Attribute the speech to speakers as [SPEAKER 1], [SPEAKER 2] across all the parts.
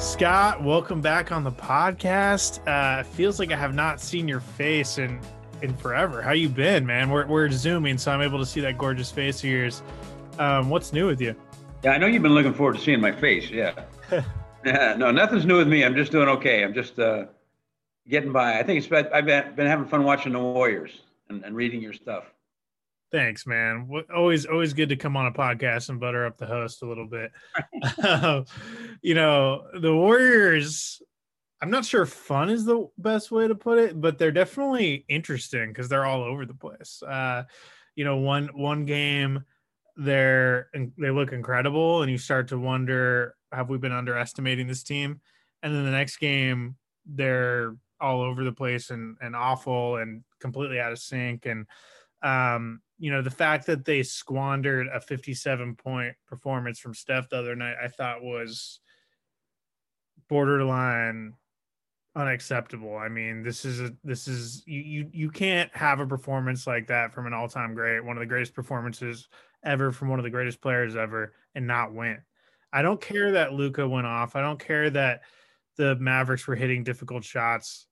[SPEAKER 1] Scott, welcome back on the podcast. Uh, feels like I have not seen your face in in forever. How you been, man? We're we're zooming, so I'm able to see that gorgeous face of yours. Um, what's new with you?
[SPEAKER 2] Yeah, I know you've been looking forward to seeing my face. Yeah. yeah. No, nothing's new with me. I'm just doing okay. I'm just uh, getting by. I think it's been, I've been, been having fun watching the Warriors and, and reading your stuff.
[SPEAKER 1] Thanks, man. Always, always good to come on a podcast and butter up the host a little bit. uh, you know, the Warriors. I'm not sure fun is the best way to put it, but they're definitely interesting because they're all over the place. Uh, you know, one one game they're they look incredible, and you start to wonder, have we been underestimating this team? And then the next game, they're all over the place and and awful and completely out of sync and um you know, the fact that they squandered a 57 point performance from Steph the other night, I thought was borderline unacceptable. I mean, this is a this is you you you can't have a performance like that from an all-time great, one of the greatest performances ever from one of the greatest players ever and not win. I don't care that Luka went off. I don't care that the Mavericks were hitting difficult shots.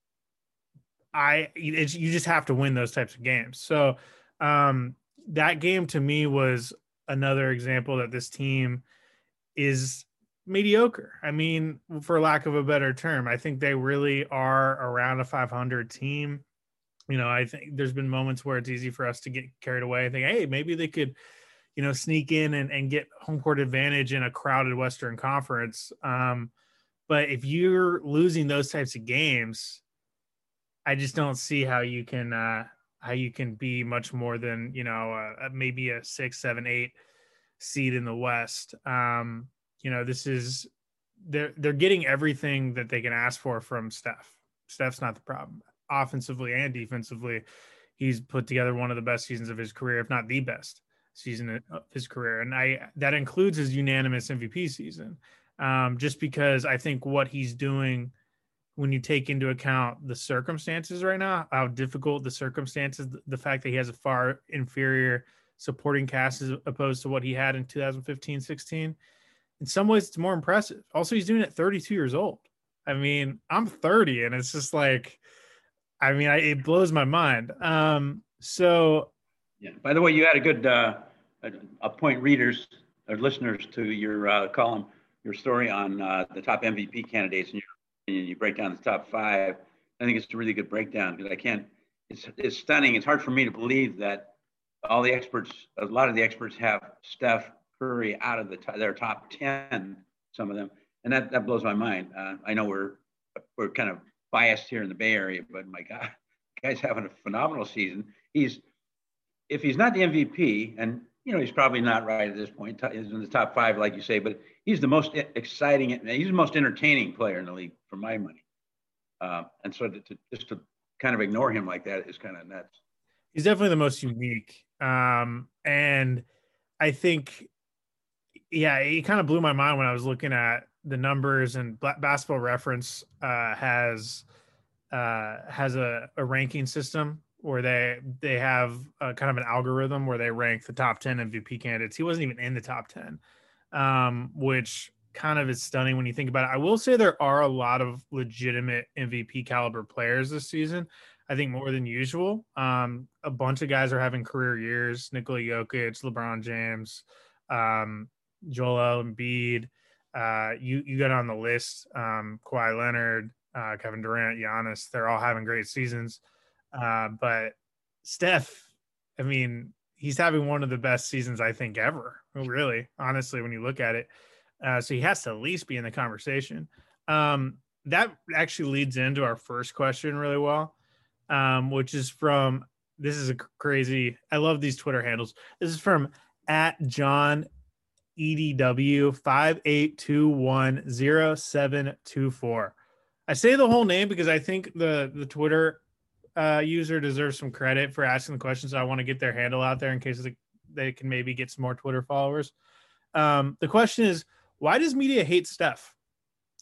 [SPEAKER 1] I you just have to win those types of games. So um that game to me was another example that this team is mediocre. I mean, for lack of a better term, I think they really are around a 500 team. You know, I think there's been moments where it's easy for us to get carried away. I think, hey, maybe they could, you know, sneak in and, and get home court advantage in a crowded Western Conference. Um, but if you're losing those types of games, I just don't see how you can uh, how you can be much more than you know uh, maybe a six, seven, eight seed in the West. Um, you know, this is they're they're getting everything that they can ask for from Steph. Steph's not the problem, offensively and defensively. He's put together one of the best seasons of his career, if not the best season of his career, and I that includes his unanimous MVP season. Um, just because I think what he's doing when you take into account the circumstances right now, how difficult the circumstances, the fact that he has a far inferior supporting cast as opposed to what he had in 2015 16. In some ways, it's more impressive. Also, he's doing it 32 years old. I mean, I'm 30, and it's just like, I mean, I, it blows my mind. Um, so,
[SPEAKER 2] yeah. By the way, you had a good uh, appoint readers or listeners to your uh, column, your story on uh, the top MVP candidates, and your and you break down the top five, I think it's a really good breakdown because I can't. It's it's stunning. It's hard for me to believe that all the experts, a lot of the experts, have Steph Curry out of the their top ten. Some of them, and that that blows my mind. Uh, I know we're we're kind of biased here in the Bay Area, but my God, guy's having a phenomenal season. He's if he's not the MVP, and you know he's probably not right at this point. He's in the top five, like you say, but he's the most exciting. He's the most entertaining player in the league for my money. Uh, and so to, to, just to kind of ignore him like that is kind of nuts.
[SPEAKER 1] He's definitely the most unique. Um, and I think, yeah, he kind of blew my mind when I was looking at the numbers and basketball reference uh, has uh, has a, a ranking system where they they have a, kind of an algorithm where they rank the top 10 MVP candidates. He wasn't even in the top 10 um, which kind of is stunning when you think about it. I will say there are a lot of legitimate MVP caliber players this season. I think more than usual. Um, a bunch of guys are having career years. Nikola Jokic, LeBron James, um, Joel Embiid. Uh, you you got on the list. Um, Kawhi Leonard, uh, Kevin Durant, Giannis. They're all having great seasons. Uh, but Steph, I mean, he's having one of the best seasons I think ever. Really, honestly, when you look at it, uh, so he has to at least be in the conversation. Um, that actually leads into our first question really well, um, which is from this is a crazy. I love these Twitter handles. This is from at John EDW five eight two one zero seven two four. I say the whole name because I think the the Twitter uh, user deserves some credit for asking the questions. I want to get their handle out there in case they can maybe get some more Twitter followers. Um, the question is, why does media hate Steph?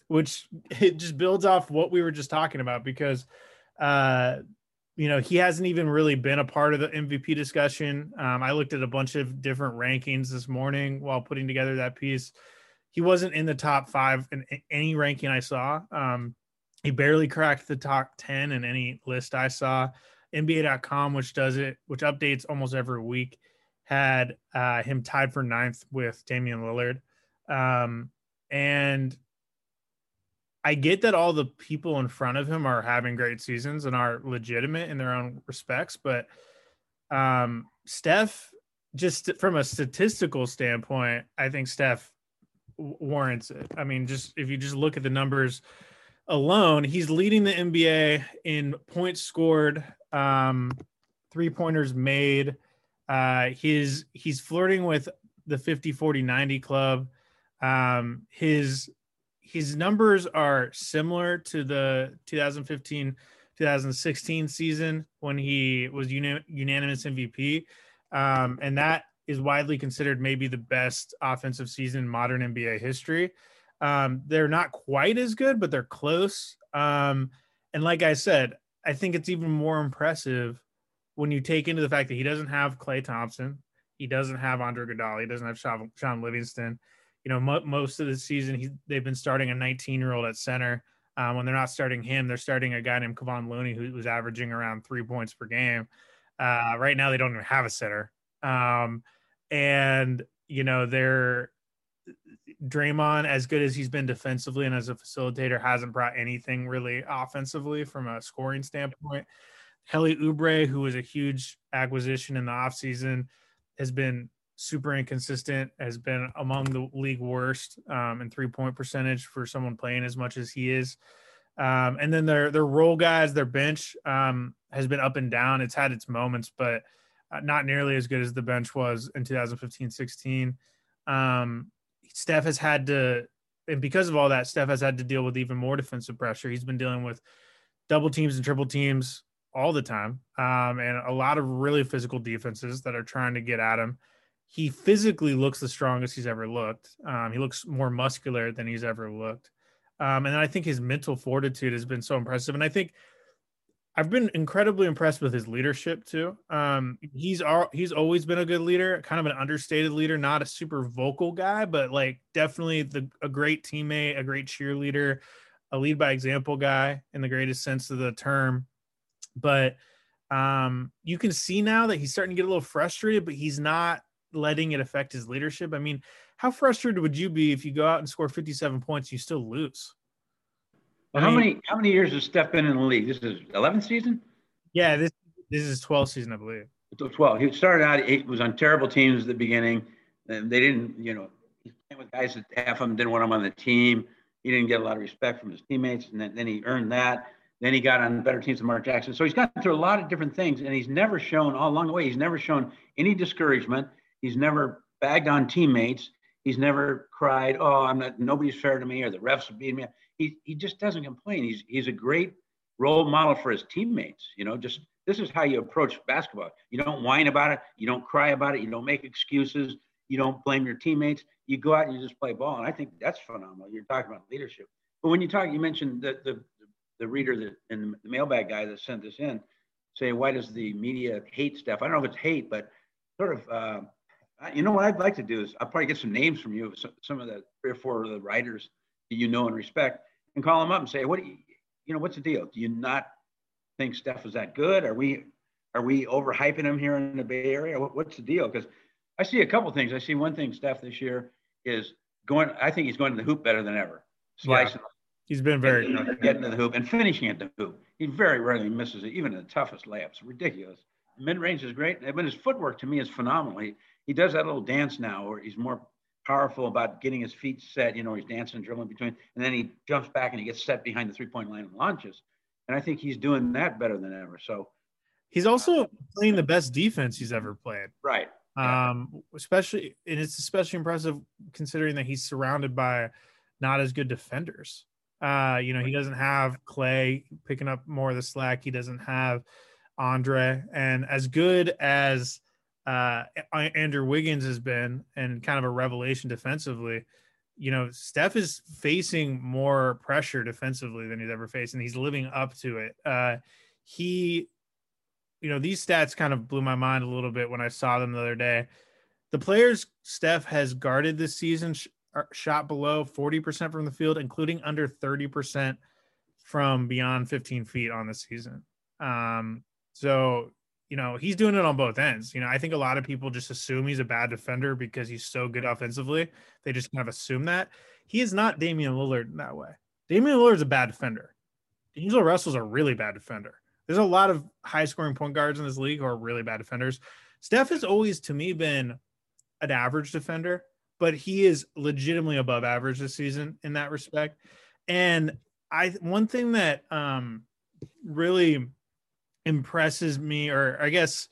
[SPEAKER 1] Which it just builds off what we were just talking about because, uh, you know, he hasn't even really been a part of the MVP discussion. Um, I looked at a bunch of different rankings this morning while putting together that piece. he wasn't in the top five in any ranking I saw. Um, he barely cracked the top 10 in any list I saw. NBA.com, which does it, which updates almost every week, had uh, him tied for ninth with Damian Lillard. Um, and I get that all the people in front of him are having great seasons and are legitimate in their own respects, but um, Steph, just from a statistical standpoint, I think Steph warrants it. I mean, just if you just look at the numbers alone, he's leading the NBA in points scored, um, three pointers made. Uh, he's he's flirting with the 50 40 90 club. Um, his his numbers are similar to the 2015 2016 season when he was uni- unanimous MVP. Um, and that is widely considered maybe the best offensive season in modern NBA history. Um, they're not quite as good, but they're close. Um, and like I said, I think it's even more impressive when you take into the fact that he doesn't have Klay Thompson, he doesn't have Andre Iguodala, he doesn't have Shaun, Shaun Livingston. You know, mo- most of the season he, they've been starting a 19 year old at center. Um, when they're not starting him, they're starting a guy named Kevon Looney who was averaging around three points per game. Uh, right now, they don't even have a center. Um, and you know they're Draymond, as good as he's been defensively and as a facilitator, hasn't brought anything really offensively from a scoring standpoint. Kelly Oubre, who was a huge acquisition in the offseason, has been super inconsistent, has been among the league worst um, in three point percentage for someone playing as much as he is. Um, and then their their role guys, their bench um, has been up and down. It's had its moments, but uh, not nearly as good as the bench was in 2015 16. Um, Steph has had to, and because of all that, Steph has had to deal with even more defensive pressure. He's been dealing with double teams and triple teams all the time, um, and a lot of really physical defenses that are trying to get at him. He physically looks the strongest he's ever looked. Um, he looks more muscular than he's ever looked. Um, and I think his mental fortitude has been so impressive. And I think I've been incredibly impressed with his leadership too. Um, he's he's always been a good leader, kind of an understated leader, not a super vocal guy, but like definitely the a great teammate, a great cheerleader, a lead by example guy in the greatest sense of the term. But um, you can see now that he's starting to get a little frustrated, but he's not letting it affect his leadership. I mean, how frustrated would you be if you go out and score 57 points, you still lose?
[SPEAKER 2] Well, how many how many years has Steph been in the league? This is 11th season.
[SPEAKER 1] Yeah, this this is 12th season, I believe.
[SPEAKER 2] 12. He started out. He was on terrible teams at the beginning, and they didn't. You know, he's playing with guys that half of them didn't want him on the team. He didn't get a lot of respect from his teammates, and then, then he earned that. Then he got on better teams than Mark Jackson. So he's gone through a lot of different things, and he's never shown all along the way. He's never shown any discouragement. He's never bagged on teammates. He's never cried, "Oh, I'm not. Nobody's fair to me," or the refs are beating me he just doesn't complain. He's he's a great role model for his teammates. You know, just this is how you approach basketball. You don't whine about it. You don't cry about it. You don't make excuses. You don't blame your teammates. You go out and you just play ball. And I think that's phenomenal. You're talking about leadership. But when you talk, you mentioned the the, the reader that and the mailbag guy that sent this in, say why does the media hate Steph? I don't know if it's hate, but sort of. Uh, you know what I'd like to do is I'll probably get some names from you, some of the three or four of the writers that you know and respect, and call him up and say, what do you, you know, what's the deal? Do you not think Steph is that good? Are we, are we overhyping him here in the Bay Area? What, what's the deal? Because I see a couple things. I see one thing, Steph, this year is going. I think he's going to the hoop better than ever. Slicing. Yeah.
[SPEAKER 1] He's been very
[SPEAKER 2] getting, getting to the hoop and finishing at the hoop. He very rarely misses it, even in the toughest layups. Ridiculous. Mid range is great, but his footwork to me is phenomenal. He, he does that little dance now where he's more powerful about getting his feet set. You know, he's dancing, and dribbling between, and then he jumps back and he gets set behind the three point line and launches. And I think he's doing that better than ever. So
[SPEAKER 1] he's also playing the best defense he's ever played.
[SPEAKER 2] Right.
[SPEAKER 1] Um, especially, and it's especially impressive considering that he's surrounded by not as good defenders. Uh, you know, he doesn't have Klay picking up more of the slack. He doesn't have Andre, and as good as uh, Andrew Wiggins has been and kind of a revelation defensively. You know, Steph is facing more pressure defensively than he's ever faced, and he's living up to it. Uh, he, you know, these stats kind of blew my mind a little bit when I saw them the other day. The players Steph has guarded this season are shot below 40% from the field, including under 30% from beyond 15 feet on the season. Um, so, you know, he's doing it on both ends. You know, I think a lot of people just assume he's a bad defender because he's so good offensively. They just kind of assume that. He is not Damian Lillard in that way. Damian Lillard is a bad defender. D'Angelo Russell's a really bad defender. There's a lot of high scoring point guards in this league who are really bad defenders. Steph has always, to me, been an average defender, but he is legitimately above average this season in that respect. And I, one thing that um, really impresses me, or I guess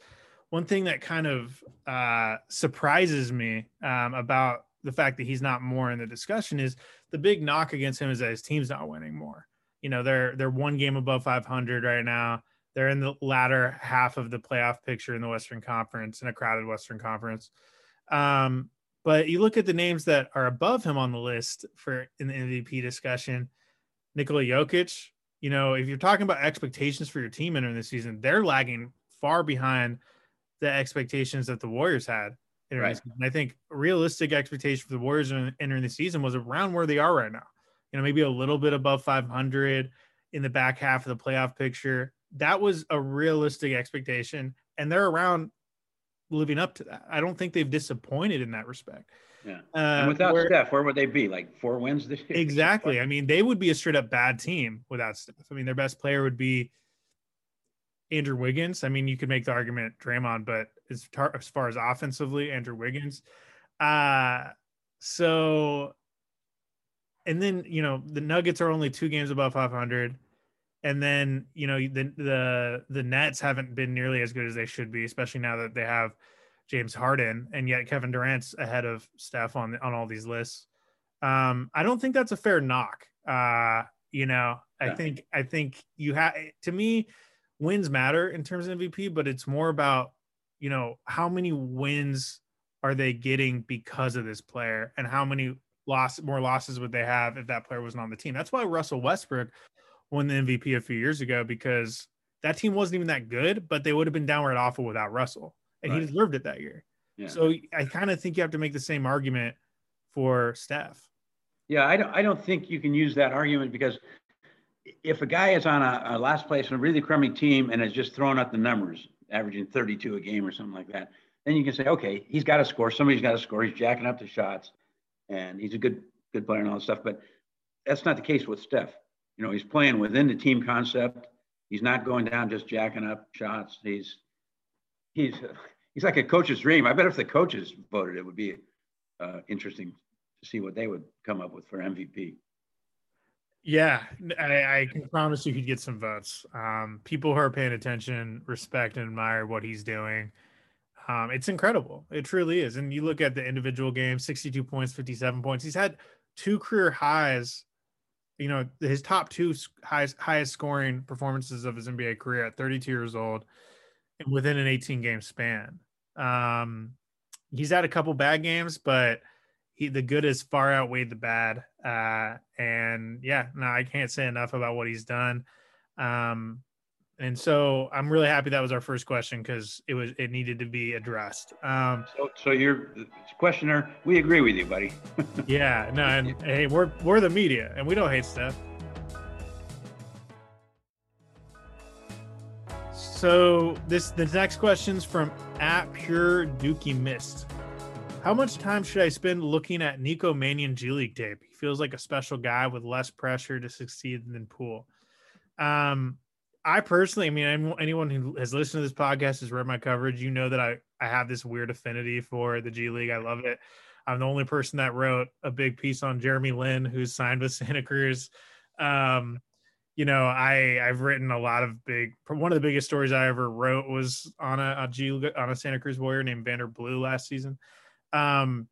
[SPEAKER 1] one thing that kind of uh, surprises me um, about the fact that he's not more in the discussion is the big knock against him is that his team's not winning more. You know, they're they're one game above 500 right now. They're in the latter half of the playoff picture in the Western Conference in a crowded Western Conference. Um, but you look at the names that are above him on the list for in the MVP discussion, Nikola Jokic. You know, if you're talking about expectations for your team entering the season, they're lagging far behind the expectations that the Warriors had. Right. And I think realistic expectation for the Warriors entering the season was around where they are right now. You know, maybe a little bit above 500 in the back half of the playoff picture. That was a realistic expectation, and they're around living up to that. I don't think they've disappointed in that respect.
[SPEAKER 2] Yeah. Uh, and without where, Steph, where would they be? Like four wins this year?
[SPEAKER 1] Exactly. I mean, they would be a straight up bad team without Steph. I mean, their best player would be Andrew Wiggins. I mean, you could make the argument Draymond, but as, tar- as far as offensively, Andrew Wiggins. Uh, so, and then, you know, the Nuggets are only two games above 500 and then you know the the the Nets haven't been nearly as good as they should be, especially now that they have James Harden, and yet Kevin Durant's ahead of Steph on on all these lists. Um, I don't think that's a fair knock. Uh, you know, I yeah. think I think you have to me wins matter in terms of MVP, but it's more about you know how many wins are they getting because of this player, and how many loss more losses would they have if that player wasn't on the team. That's why Russell Westbrook won the MVP a few years ago because that team wasn't even that good, but they would have been downright awful without Russell, and right. he deserved it that year. Yeah. So I kind of think you have to make the same argument for Steph.
[SPEAKER 2] Yeah, I don't. I don't think you can use that argument because if a guy is on a, a last place and a really crummy team and is just throwing up the numbers, averaging 32 a game or something like that, then you can say, okay, he's got to score. Somebody's got to score. He's jacking up the shots, and he's a good good player and all that stuff. But that's not the case with Steph. You know, he's playing within the team concept. He's not going down just jacking up shots. He's he's he's like a coach's dream. I bet if the coaches voted, it would be uh, interesting to see what they would come up with for MVP.
[SPEAKER 1] Yeah, I, I, can promise you could get some votes. Um, people who are paying attention respect and admire what he's doing. Um, it's incredible. It truly is. And you look at the individual games 62 points, 57 points. He's had two career highs you know his top two highest highest scoring performances of his NBA career at 32 years old, within an 18 game span. Um, he's had a couple bad games, but he the good has far outweighed the bad. Uh, and yeah, no, I can't say enough about what he's done. Um, and so I'm really happy that was our first question because it was it needed to be addressed. Um,
[SPEAKER 2] so, so you're questioner. We agree with you, buddy.
[SPEAKER 1] yeah, no, and hey, we're we're the media, and we don't hate Steph. So this the next question's from at pure Dookie Mist. How much time should I spend looking at Nico Mannion G League tape? He feels like a special guy with less pressure to succeed than Poole. Um, I personally, I mean, anyone who has listened to this podcast has read my coverage. You know that I I have this weird affinity for the G League. I love it. I'm the only person that wrote a big piece on Jeremy Lin, who's signed with Santa Cruz. Um, you know, I I've written a lot of big. One of the biggest stories I ever wrote was on a, a G on a Santa Cruz Warrior named Vander Blue last season. Um,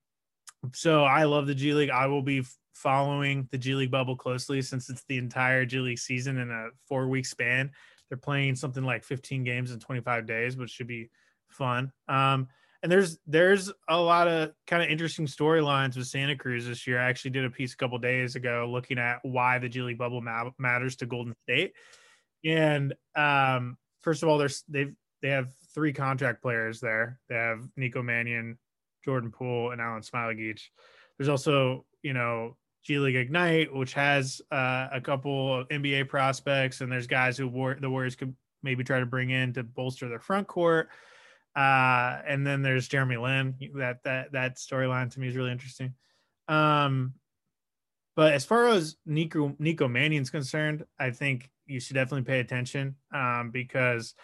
[SPEAKER 1] so I love the G League. I will be following the G League bubble closely since it's the entire G League season in a four week span. They're playing something like 15 games in 25 days, which should be fun. Um, and there's there's a lot of kind of interesting storylines with Santa Cruz this year. I actually did a piece a couple days ago looking at why the G League bubble ma- matters to Golden State. And um, first of all, there's they've they have three contract players there. They have Nico Mannion, Jordan Poole, and Alen Smailagic there's also you know G League Ignite, which has uh, a couple of NBA prospects, and there's guys who war- the Warriors could maybe try to bring in to bolster their front court. Uh, and then there's Jeremy Lin. That that that storyline to me is really interesting. Um, but as far as Nico Nico Mannion's concerned, I think you should definitely pay attention um, because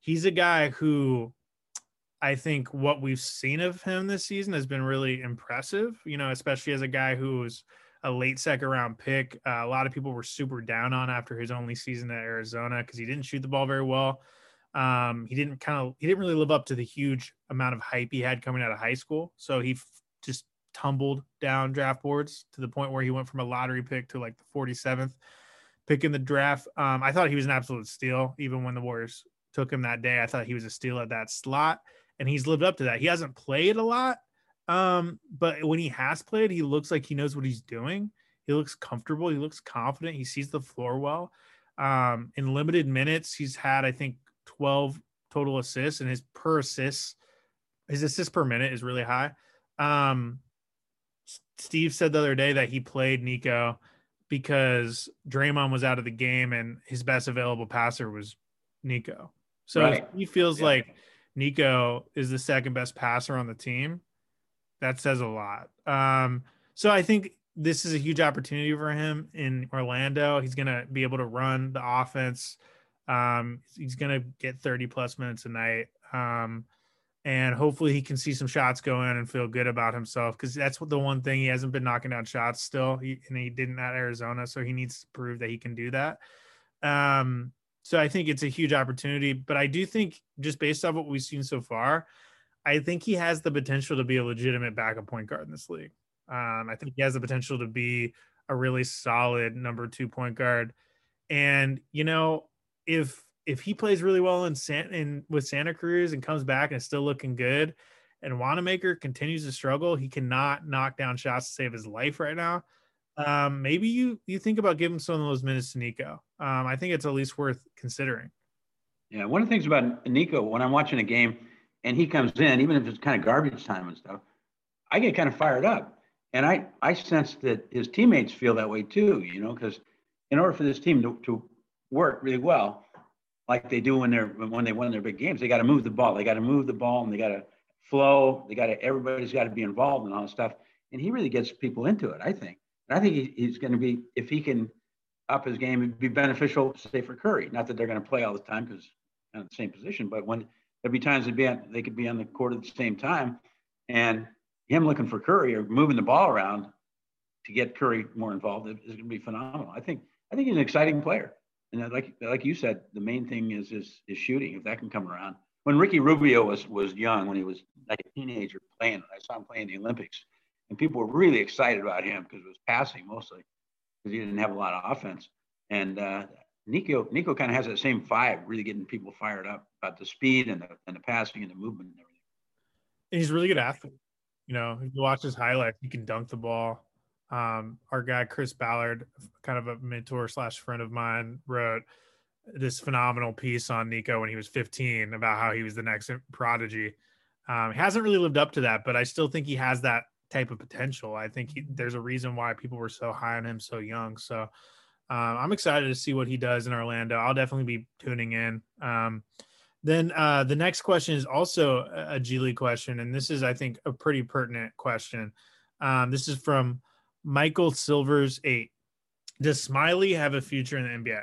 [SPEAKER 1] he's a guy who I think what we've seen of him this season has been really impressive. You know, especially as a guy who's a late second round pick. Uh, a lot of people were super down on after his only season at Arizona because he didn't shoot the ball very well. Um, he didn't kind of he didn't really live up to the huge amount of hype he had coming out of high school. So he f- just tumbled down draft boards to the point where he went from a lottery pick to like the 47th pick in the draft. Um, I thought he was an absolute steal, even when the Warriors took him that day. I thought he was a steal at that slot, and he's lived up to that. He hasn't played a lot, um, but when he has played, he looks like he knows what he's doing. He looks comfortable. He looks confident. He sees the floor well. Um, in limited minutes, he's had, I think, 12 total assists, and his per assist, his assist per minute is really high. Um, Steve said the other day that he played Nico because Draymond was out of the game and his best available passer was Nico. So right. he feels yeah. like Nico is the second best passer on the team. That says a lot. Um, so I think this is a huge opportunity for him in Orlando. He's going to be able to run the offense. Um, he's going to get 30 plus minutes a night. Um, and hopefully he can see some shots go in and feel good about himself because that's the one thing he hasn't been knocking down shots still. He, and he didn't at arizona so he needs to prove that he can do that. Um, so i think it's a huge opportunity but i do think just based off what we've seen so far i think he has the potential to be a legitimate backup point guard in this league. Um, i think he has the potential to be a really solid number two point guard. And you know if if he plays really well in San in with Santa Cruz and comes back and is still looking good, and Wanamaker continues to struggle, he cannot knock down shots to save his life right now. Um, maybe you you think about giving some of those minutes to Nico. Um, I think it's at least worth considering.
[SPEAKER 2] Yeah, one of the things about Nico when I'm watching a game and he comes in, even if it's kind of garbage time and stuff, I get kind of fired up, and I I sense that his teammates feel that way too. You know, because in order for this team to, to work really well, like they do when they're when they win their big games. They got to move the ball. They got to move the ball, and they got to flow. They got to everybody's got to be involved in all this stuff. And he really gets people into it. I think. And I think he, he's going to be if he can up his game, it'd be beneficial, say for Curry. Not that they're going to play all the time because in the same position, but when there'd be times they'd be on, they could be on the court at the same time, and him looking for Curry or moving the ball around to get Curry more involved is going to be phenomenal. I think I think he's an exciting player. And like like you said, the main thing is is is shooting. If that can come around. When Ricky Rubio was was young, when he was like a teenager playing, I saw him playing the Olympics, and people were really excited about him because it was passing mostly, because he didn't have a lot of offense. And uh, Nico Nico kind of has that same vibe, really getting people fired up about the speed and the and the passing and the movement and everything.
[SPEAKER 1] And he's a really good athlete. You know, if you watch his highlights, he can dunk the ball. Um, our guy Chris Ballard, kind of a mentor slash friend of mine, wrote this phenomenal piece on Nico when he was 15 about how he was the next prodigy. Um, he hasn't really lived up to that, but I still think he has that type of potential. I think he, there's a reason why people were so high on him so young. So um, I'm excited to see what he does in Orlando. I'll definitely be tuning in. Um, then uh, the next question is also a G League question, and this is, I think, a pretty pertinent question. Um, this is from Michael Silver's eight. Does Smiley have a future in the NBA?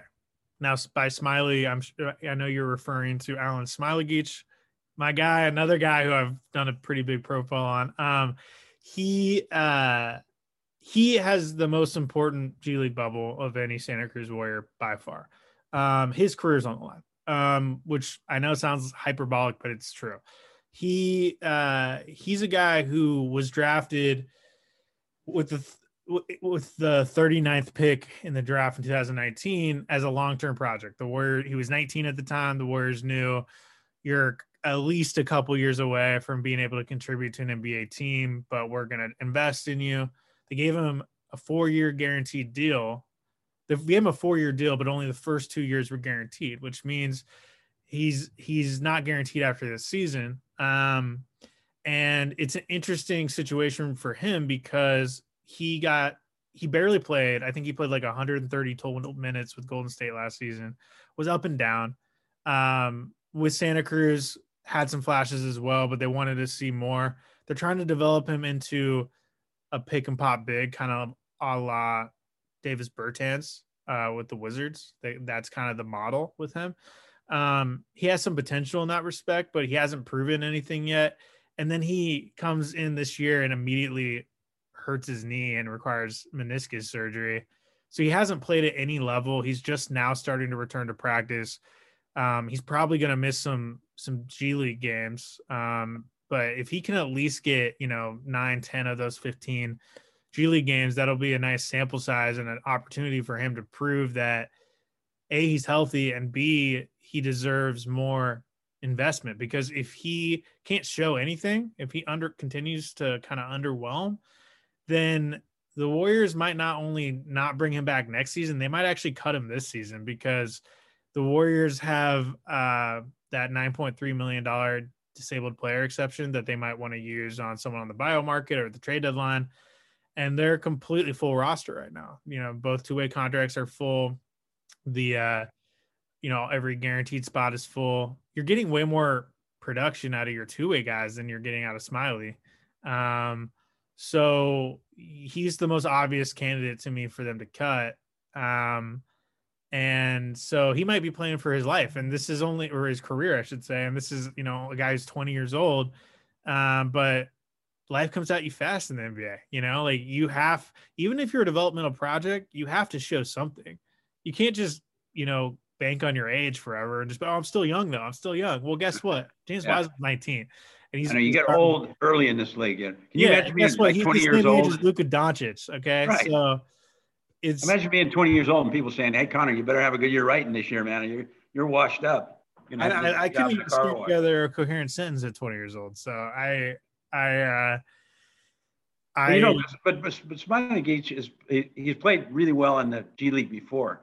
[SPEAKER 1] Now, by Smiley, I'm I know you're referring to Alen Smailagic, my guy, another guy who I've done a pretty big profile on. Um, he uh, he has the most important G League bubble of any Santa Cruz Warrior by far. Um, his career's on the line, um, which I know sounds hyperbolic, but it's true. He uh, he's a guy who was drafted with the with the 39th pick in the draft in 2019 as a long-term project. The Warrior he was 19 at the time. The Warriors knew you're at least a couple years away from being able to contribute to an NBA team, but we're going to invest in you. They gave him a four-year guaranteed deal. They gave him a four-year deal, but only the first two years were guaranteed, which means he's he's not guaranteed after this season. Um, and it's an interesting situation for him because he got he barely played. I think he played like 130 total minutes with Golden State last season. Was up and down. Um, with Santa Cruz, had some flashes as well, but they wanted to see more. They're trying to develop him into a pick and pop big, kind of a la Davis Bertans uh, with the Wizards. They, that's kind of the model with him. Um, he has some potential in that respect, but he hasn't proven anything yet. And then he comes in this year and immediately hurts his knee and requires meniscus surgery. So he hasn't played at any level. He's just now starting to return to practice. Um, he's probably going to miss some some G League games. Um, but if he can at least get you know nine, ten of those fifteen G League games, that'll be a nice sample size and an opportunity for him to prove that a he's healthy and b he deserves more investment because if he can't show anything, if he under continues to kind of underwhelm, then the Warriors might not only not bring him back next season, they might actually cut him this season because the Warriors have uh, that $9.3 million disabled player exception that they might want to use on someone on the buyout market or the trade deadline. And they're completely full roster right now. You know, both two way contracts are full. The, uh, you know, every guaranteed spot is full. You're getting way more production out of your two way guys than you're getting out of Smiley. Um, so he's the most obvious candidate to me for them to cut. Um, and so he might be playing for his life, and this is only or his career, I should say. And this is you know a guy who's 20 years old, um, but life comes at you fast in the NBA. You know, like you have even if you're a developmental project, you have to show something. You can't just you know bank on your age forever and just oh I'm still young though I'm still young. Well, guess what? James yeah. 19.
[SPEAKER 2] And he's, I know you get old early in this league. Yeah. Can you
[SPEAKER 1] yeah, imagine being like 20 years old? Luka Doncic. Okay. Right. So it's
[SPEAKER 2] imagine being 20 years old and people saying, Hey Connor, you better have a good year writing this year, man. You're you're washed up.
[SPEAKER 1] You know, I, I, I couldn't even string together a coherent sentence at 20 years old. So I I uh
[SPEAKER 2] I you know, but but, but Smailagic is he, he's played really well in the G League before,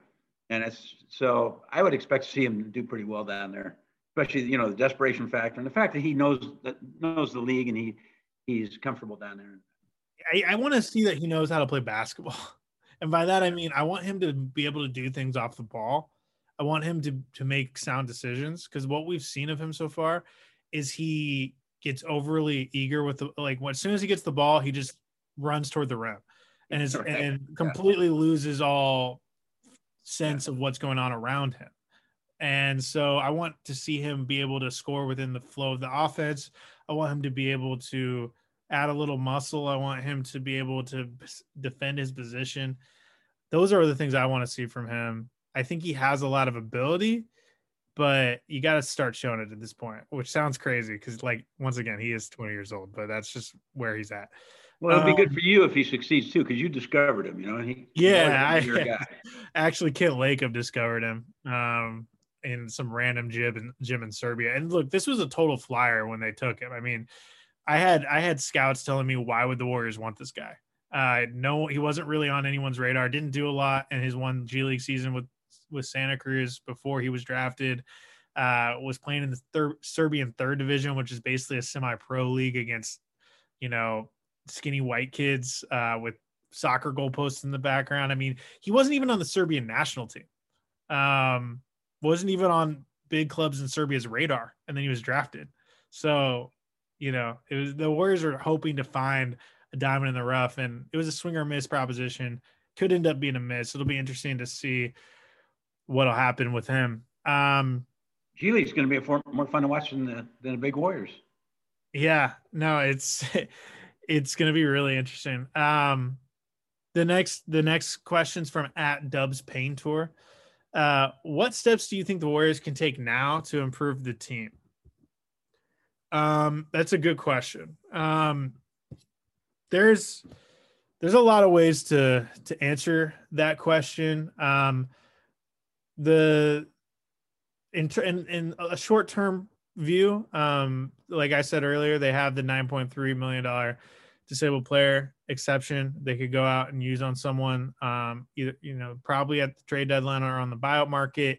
[SPEAKER 2] and it's so I would expect to see him do pretty well down there especially you know the desperation factor and the fact that he knows that knows the league and he he's comfortable down there.
[SPEAKER 1] I, I want to see that he knows how to play basketball, and by that I mean I want him to be able to do things off the ball. I want him to to make sound decisions because what we've seen of him so far is he gets overly eager with the like as soon as he gets the ball he just runs toward the rim and is right. and completely yeah. loses all sense yeah. of what's going on around him and so I want to see him be able to score within the flow of the offense. I want him to be able to add a little muscle. I want him to be able to defend his position. Those are the things I want to see from him. I think he has a lot of ability, but you got to start showing it at this point, which sounds crazy because, like, once again, he is 20 years old, but that's just where he's at.
[SPEAKER 2] Well, it'll be good um, for you if he succeeds too, because you discovered him. You know, he,
[SPEAKER 1] yeah, I, actually Kirk Lacob discovered him. Um, in some random gym in gym in Serbia. And look, this was a total flyer when they took him. I mean, I had I had scouts telling me why would the Warriors want this guy? Uh, no, he wasn't really on anyone's radar. Didn't do a lot in his one G League season with with Santa Cruz before he was drafted. Uh, was playing in the third Serbian third division, which is basically a semi-pro league against, you know, skinny white kids uh, with soccer goalposts in the background. I mean, he wasn't even on the Serbian national team. Um, wasn't even on big clubs in Serbia's radar, and then he was drafted. So, you know, it was the Warriors are hoping to find a diamond in the rough, and it was a swing or miss proposition. Could end up being a miss. It'll be interesting to see what'll happen with him. Um,
[SPEAKER 2] G League's going to be a more fun to watch than the than the big Warriors.
[SPEAKER 1] Yeah, no, it's it's going to be really interesting. Um, the next the next questions from at Dubs Pain Tour. Uh, what steps do you think the Warriors can take now to improve the team? Um, that's a good question. Um, there's there's a lot of ways to to answer that question. Um, the in in, in a short term view, um, like I said earlier, they have the nine point three million dollar disabled player exception they could go out and use on someone um, either you know probably at the trade deadline or on the buyout market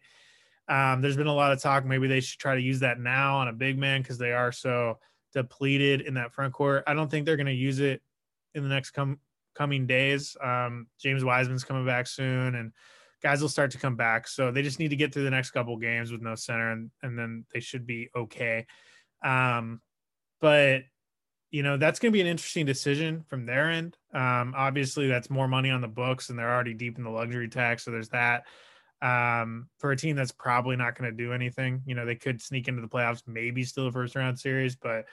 [SPEAKER 1] um, there's been a lot of talk maybe they should try to use that now on a big man because they are so depleted in that front court. I don't think they're going to use it in the next com- coming days. Um, James Wiseman's coming back soon, and guys will start to come back. So they just need to get through the next couple games with no center, and and then they should be okay. Um, but you know that's going to be an interesting decision from their end. Um, obviously, that's more money on the books, and they're already deep in the luxury tax, so there's that. Um, for a team that's probably not going to do anything, you know, they could sneak into the playoffs, maybe still a first round series, but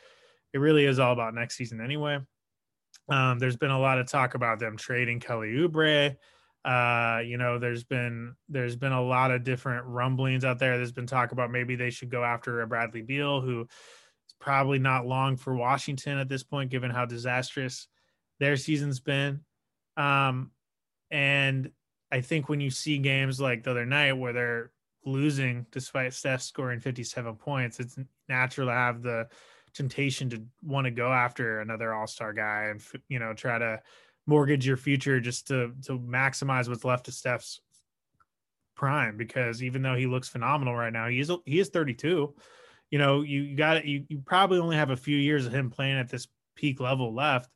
[SPEAKER 1] it really is all about next season anyway. Um, there's been a lot of talk about them trading Kelly Oubre. Uh, you know, there's been there's been a lot of different rumblings out there. There's been talk about maybe they should go after a Bradley Beal, who probably not long for Washington at this point, given how disastrous their season's been. Um, and I think when you see games like the other night where they're losing despite Steph scoring 57 points, it's natural to have the temptation to want to go after another all-star guy and you know try to mortgage your future just to to maximize what's left of Steph's prime because even though he looks phenomenal right now, he is he is 32. You know, you got you you probably only have a few years of him playing at this peak level left.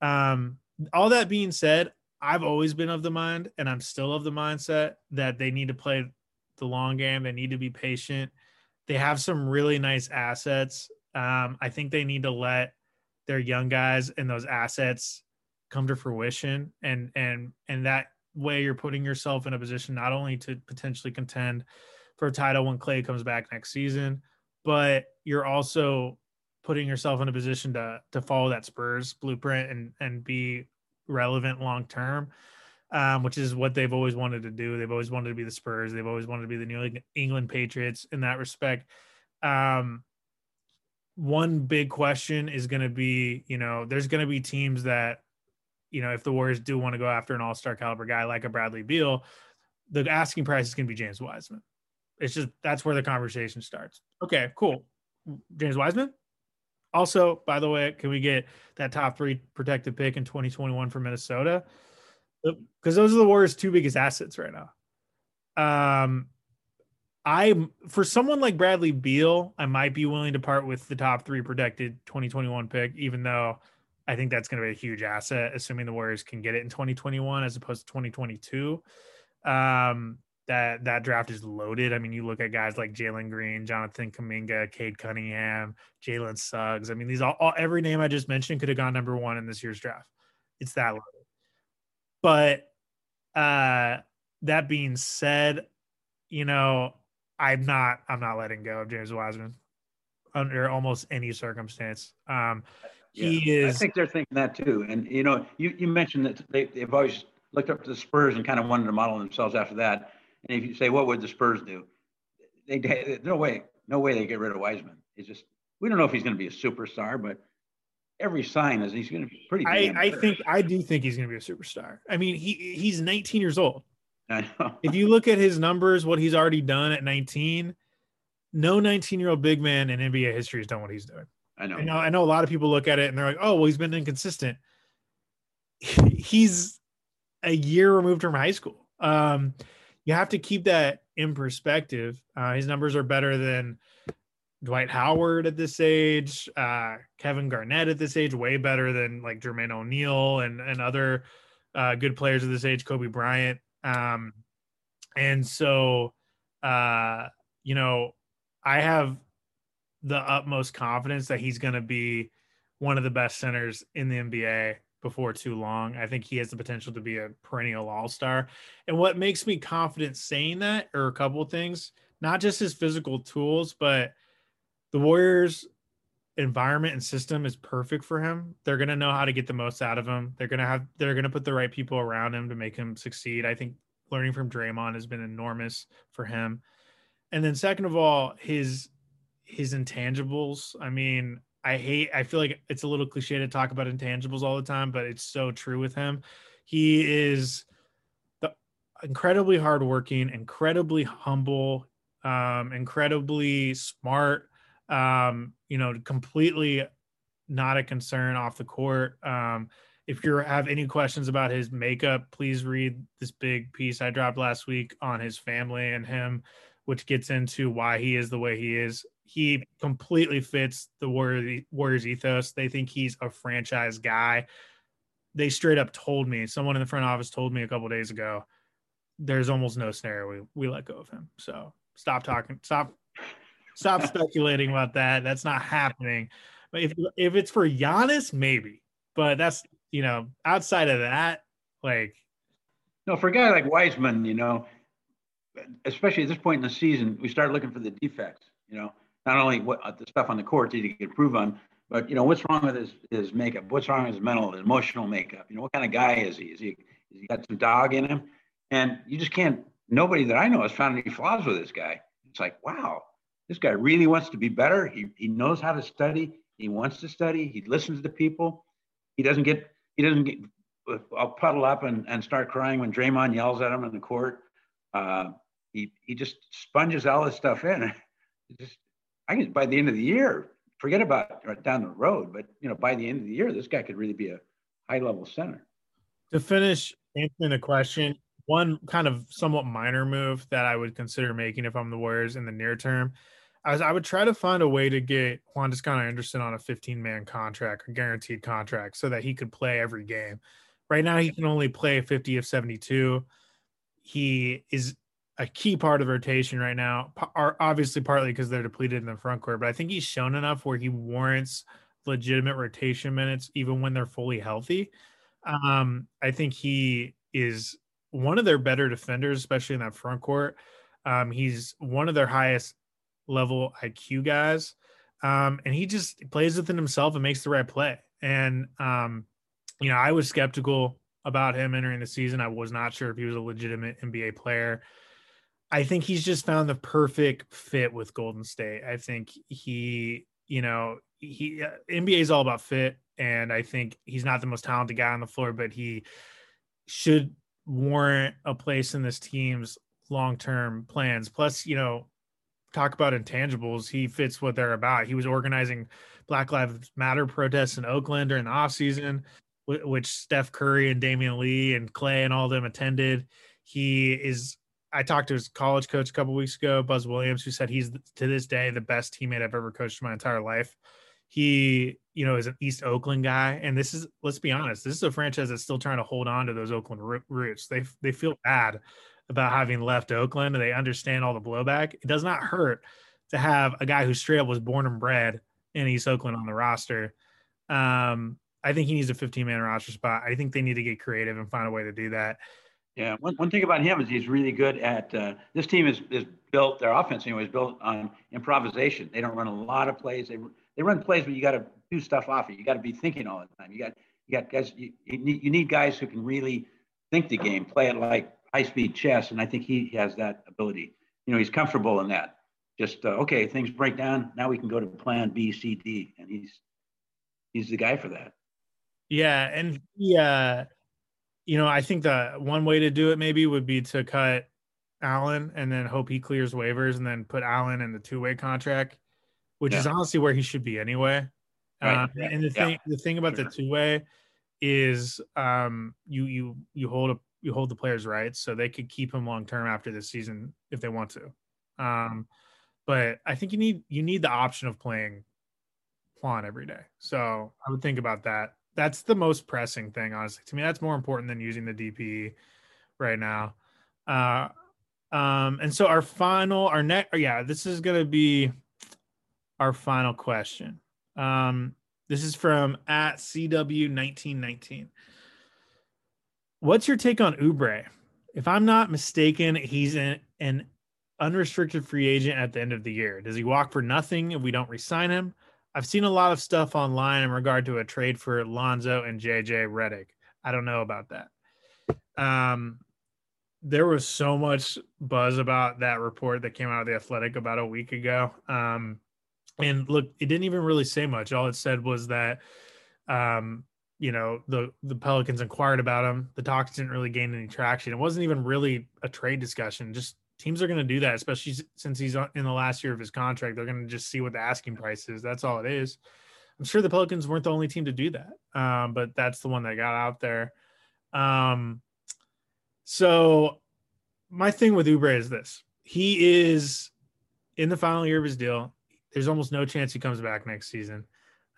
[SPEAKER 1] Um all that being said, I've always been of the mind, and I'm still of the mindset that they need to play the long game. They need to be patient. They have some really nice assets. Um, I think they need to let their young guys and those assets come to fruition, and and and that way you're putting yourself in a position not only to potentially contend for a title when Klay comes back next season, but you're also putting yourself in a position to to follow that Spurs blueprint and and be relevant long term, um, which is what they've always wanted to do. They've always wanted to be the Spurs. They've always wanted to be the New England Patriots in that respect. Um, one big question is going to be, you know, there's going to be teams that, you know, if the Warriors do want to go after an all star caliber guy like a Bradley Beal, the asking price is going to be James Wiseman. It's just that's where the conversation starts. Okay, cool. James Wiseman, also, by the way, can we get that top three protected pick in 2021 for Minnesota? Because those are the Warriors' two biggest assets right now. Um, I for someone like Bradley Beal, I might be willing to part with the top three protected 2021 pick, even though I think that's going to be a huge asset, assuming the Warriors can get it in 2021 as opposed to 2022. Um, that that draft is loaded. I mean, you look at guys like Jalen Green, Jonathan Kuminga, Cade Cunningham, Jalen Suggs. I mean, these all, all, every name I just mentioned could have gone number one in this year's draft. It's that loaded. But uh, that being said, you know, I'm not I'm not letting go of James Wiseman under almost any circumstance. Um, he yeah, is.
[SPEAKER 2] I think they're thinking that too. And you know, you you mentioned that they, they've always looked up to the Spurs and kind of wanted to model themselves after that. And if you say, what would the Spurs do? They, they no way, no way they get rid of Wiseman. It's just we don't know if he's going to be a superstar, but every sign is he's going to be pretty.
[SPEAKER 1] I, I think I do think he's going to be a superstar. I mean, he he's 19 years old.
[SPEAKER 2] I know.
[SPEAKER 1] if you look at his numbers, what he's already done at 19, no 19 year old big man in NBA history has done what he's doing.
[SPEAKER 2] I know.
[SPEAKER 1] I know. I know a lot of people look at it and they're like, "Oh, well, he's been inconsistent." He's a year removed from high school. Um, you have to keep that in perspective. Uh, his numbers are better than Dwight Howard at this age, uh, Kevin Garnett at this age, way better than like Jermaine O'Neal and and other uh, good players at this age, Kobe Bryant. Um, and so, uh, you know, I have the utmost confidence that he's going to be one of the best centers in the NBA before too long. I think he has the potential to be a perennial all star. And what makes me confident saying that are a couple of things, not just his physical tools, but the Warriors environment and system is perfect for him. They're going to know how to get the most out of him. They're going to have, they're going to put the right people around him to make him succeed. I think learning from Draymond has been enormous for him. And then second of all, his, his intangibles. I mean, I hate I feel like it's a little cliche to talk about intangibles all the time, but it's so true with him. He is the incredibly hardworking, incredibly humble, um, incredibly smart, um, you know, completely not a concern off the court. Um, if you have any questions about his makeup, please read this big piece I dropped last week on his family and him, which gets into why he is the way he is he completely fits the Warriors, ethos. They think he's a franchise guy. They straight up told me, someone in the front office told me a couple days ago, there's almost no scenario we, we let go of him. So stop talking, stop, stop speculating about that. That's not happening. But if if it's for Giannis, maybe. But that's you know, outside of that, like
[SPEAKER 2] no, for a guy like Wiseman, you know, especially at this point in the season, we start looking for the defects. You know, not only what uh, the stuff on the court that he can improve on, but you know, what's wrong with his his makeup? What's wrong with his mental, his emotional makeup? You know, what kind of guy is he? Is he is he got some dog in him? And you just can't. Nobody that I know has found any flaws with this guy. It's like, wow, this guy really wants to be better. He he knows how to study. He wants to study. He listens to people. He doesn't get he doesn't get I'll puddle up and, and start crying when Draymond yells at him in the court. Uh, he he just sponges all this stuff in. just I can by the end of the year, forget about uh, down the road, but you know by the end of the year, this guy could really be a high level center.
[SPEAKER 1] To finish answering the question, one kind of somewhat minor move that I would consider making if I'm the Warriors in the near term as I would try to find a way to get Juan Toscano Anderson on a 15 man contract, a guaranteed contract, so that he could play every game. Right now, he can only play 50 of 72. He is a key part of rotation right now, are obviously partly because they're depleted in the front court, but I think he's shown enough where he warrants legitimate rotation minutes even when they're fully healthy. Um, I think he is one of their better defenders, especially in that front court. Um, he's one of their highest level IQ guys. Um, and he just plays within himself and makes the right play. And, um, you know, I was skeptical about him entering the season. I was not sure if he was a legitimate NBA player. I think he's just found the perfect fit with Golden State. I think he, you know, he uh, NBA is all about fit, and I think he's not the most talented guy on the floor, but he should warrant a place in this team's long-term plans. Plus, you know, talk about intangibles, he fits what they're about. He was organizing Black Lives Matter protests in Oakland during the offseason, which Steph Curry and Damion Lee and Klay and all of them attended. He is. I talked to his college coach a couple weeks ago, Buzz Williams, who said he's to this day the best teammate I've ever coached in my entire life. He, you know, is an East Oakland guy, and this is let's be honest, this is a franchise that's still trying to hold on to those Oakland roots. They they feel bad about having left Oakland and they understand all the blowback. It does not hurt to have a guy who straight up was born and bred in East Oakland on the roster. Um, I think he needs a 15 man roster spot. I think they need to get creative and find a way to do that.
[SPEAKER 2] Yeah, one, one thing about him is he's really good at uh, this team is, is built, their offense anyway, is built on improvisation. They don't run a lot of plays. They, they run plays, but you got to do stuff off it. You got to be thinking all the time. You got, you got guys, you, you, need, you need guys who can really think the game, play it like high speed chess, and I think he has that ability. You know, he's comfortable in that. Just uh, okay, things break down. Now we can go to plan B, C, D, and he's he's the guy for that.
[SPEAKER 1] Yeah, and yeah, you know, I think the one way to do it maybe would be to cut Allen and then hope he clears waivers and then put Allen in the two way contract, which yeah. is honestly where he should be anyway. Right. Uh, and the thing, yeah. the thing about sure. the two way is um, you you you hold a you hold the players' rights, so they could keep him long term after this season if they want to. Um, but I think you need you need the option of playing Juan every day. So I would think about that. That's the most pressing thing, honestly. To me, that's more important than using the DP right now. Uh, um, and so our final, our next, yeah, this is gonna be our final question. Um, this is from at CW1919. What's your take on Oubre? If I'm not mistaken, he's an, an unrestricted free agent at the end of the year. Does he walk for nothing if we don't resign him? I've seen a lot of stuff online in regard to a trade for Lonzo and JJ Redick. I don't know about that. Um, there was so much buzz about that report that came out of the Athletic about a week ago. Um, and look, it didn't even really say much. All it said was that um, you know the the Pelicans inquired about him. The talks didn't really gain any traction. It wasn't even really a trade discussion. Just teams are going to do that, especially since he's in the last year of his contract. They're going to just see what the asking price is. That's all it is. I'm sure the Pelicans weren't the only team to do that, um, but that's the one that got out there. Um, so my thing with Oubre is this: he is in the final year of his deal. there's almost no chance he comes back next season.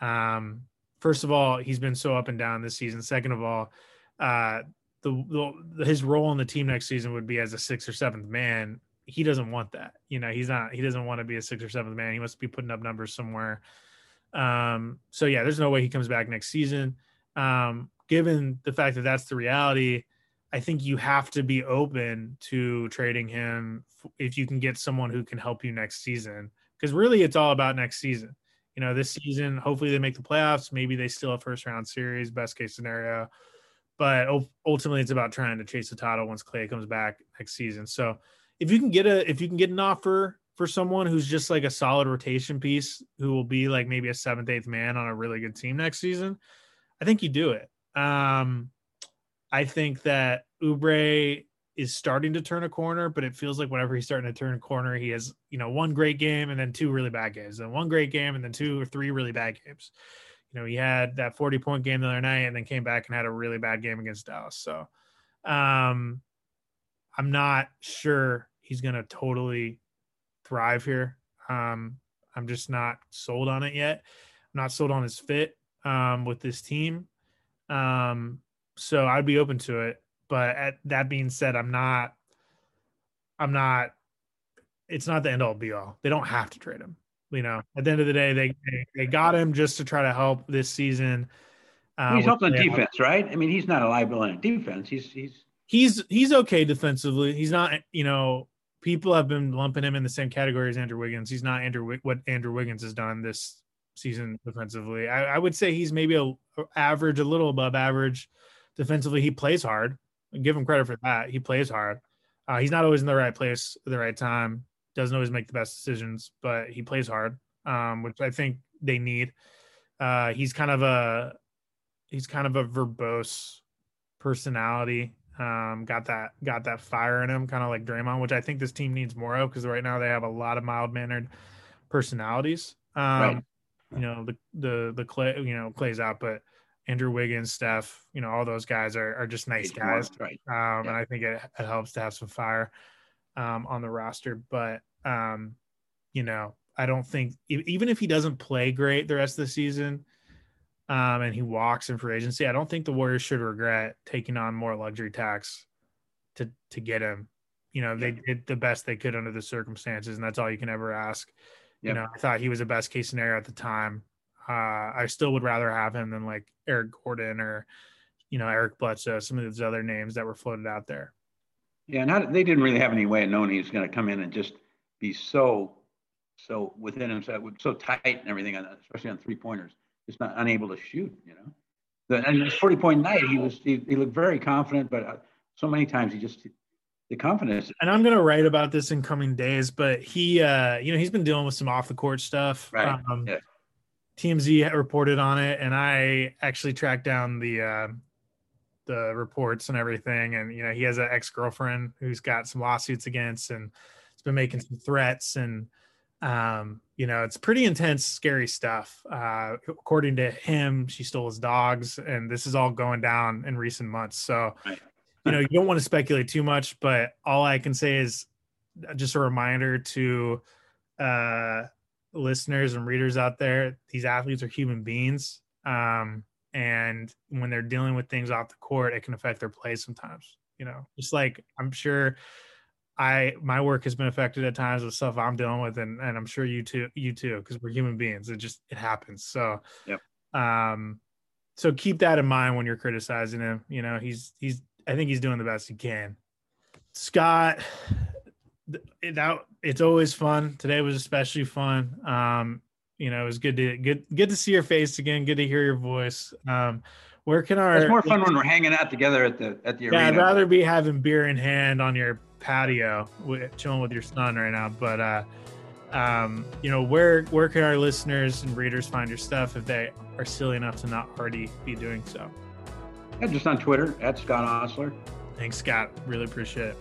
[SPEAKER 1] Um, first of all, he's been so up and down this season. Second of all, uh, the, the his role in the team next season would be as a sixth or seventh man. He doesn't want that. You know, he's not. He doesn't want to be a sixth or seventh man. He must be putting up numbers somewhere. Um, so yeah, there's no way he comes back next season. Um, given the fact that that's the reality, I think you have to be open to trading him if you can get someone who can help you next season. Because really, it's all about next season. You know, this season, hopefully they make the playoffs. Maybe they still a first round series, best case scenario. But ultimately, it's about trying to chase the title once Klay comes back next season. So if you can get a if you can get an offer for someone who's just like a solid rotation piece, who will be like maybe a seventh, eighth man on a really good team next season, I think you do it. Um, I think that Oubre is starting to turn a corner, but it feels like whenever he's starting to turn a corner, he has, you know, one great game and then two really bad games, and one great game and then two or three really bad games. You know, he had that 40 point game the other night and then came back and had a really bad game against Dallas. So um I'm not sure he's gonna totally thrive here. Um, I'm just not sold on it yet. I'm not sold on his fit um, with this team. Um, so I'd be open to it. But at, that being said, I'm not. I'm not. It's not the end all be all. They don't have to trade him. You know, at the end of the day, they they, they got him just to try to help this season.
[SPEAKER 2] Uh, he's helping defense, right? I mean, he's not a liability in defense. He's he's
[SPEAKER 1] he's he's okay defensively. He's not, you know, people have been lumping him in the same category as Andrew Wiggins. He's not Andrew what Andrew Wiggins has done this season defensively. I, I would say he's maybe a, a average, a little above average defensively. He plays hard give him credit for that. He plays hard. Uh, he's not always in the right place at the right time. Doesn't always make the best decisions, but he plays hard, um, which I think they need. Uh, he's kind of a he's kind of a verbose personality. Um, got that got that fire in him, kind of like Draymond, which I think this team needs more of because right now they have a lot of mild mannered personalities. Um, right. You know the the the Klay, you know Klay's out, but Andrew Wiggins, Steph, you know, all those guys are, are just nice guys. Right. Um, yeah. And I think it, it, helps to have some fire um, on the roster. But, um, you know, I don't think, even if he doesn't play great the rest of the season um, and he walks in free agency, I don't think the Warriors should regret taking on more luxury tax to, to get him. You know, they did the best they could under the circumstances, and that's all you can ever ask. Yep. You know, I thought he was a best case scenario at the time. Uh, I still would rather have him than like Eric Gordon or you know Eric Bledsoe, some of those other names that were floated out there.
[SPEAKER 2] Yeah, not they didn't really have any way of knowing he was going to come in and just be so so within himself, so tight and everything, on, especially on three pointers, just not unable to shoot. You know, the, and his forty point night, he was he, he looked very confident, but uh, so many times he just the confidence.
[SPEAKER 1] And I'm gonna write about this in coming days, but he, uh, you know, he's been dealing with some off the court stuff.
[SPEAKER 2] Right. Um, yeah.
[SPEAKER 1] TMZ reported on it, and I actually tracked down the uh, the reports and everything. And you know, he has an ex girlfriend who's got some lawsuits against, and it's been making some threats. And um, you know, it's pretty intense, scary stuff. Uh, according to him, she stole his dogs, and this is all going down in recent months. So, you know, you don't want to speculate too much, but all I can say is just a reminder to uh listeners and readers out there, these athletes are human beings. Um, and when they're dealing with things off the court, it can affect their play sometimes. You know, just like I'm sure I my work has been affected at times with stuff I'm dealing with, and, and I'm sure you too, you too, because we're human beings. It just it happens. So,
[SPEAKER 2] yep.
[SPEAKER 1] um, so keep that in mind when you're criticizing him. You know, he's he's I think he's doing the best he can. Scott, that it's always fun. Today was especially fun. Um, you know, it was good to good good to see your face again. Good to hear your voice. Um, where can our?
[SPEAKER 2] It's more fun when we're hanging out together at the at the
[SPEAKER 1] yeah, arena. I'd rather be having beer in hand on your patio, with, chilling with your son right now. But uh, um, you know, where where can our listeners and readers find your stuff if they are silly enough to not already be doing so?
[SPEAKER 2] Yeah, just on Twitter at Scott Ostler.
[SPEAKER 1] Thanks, Scott. Really appreciate it.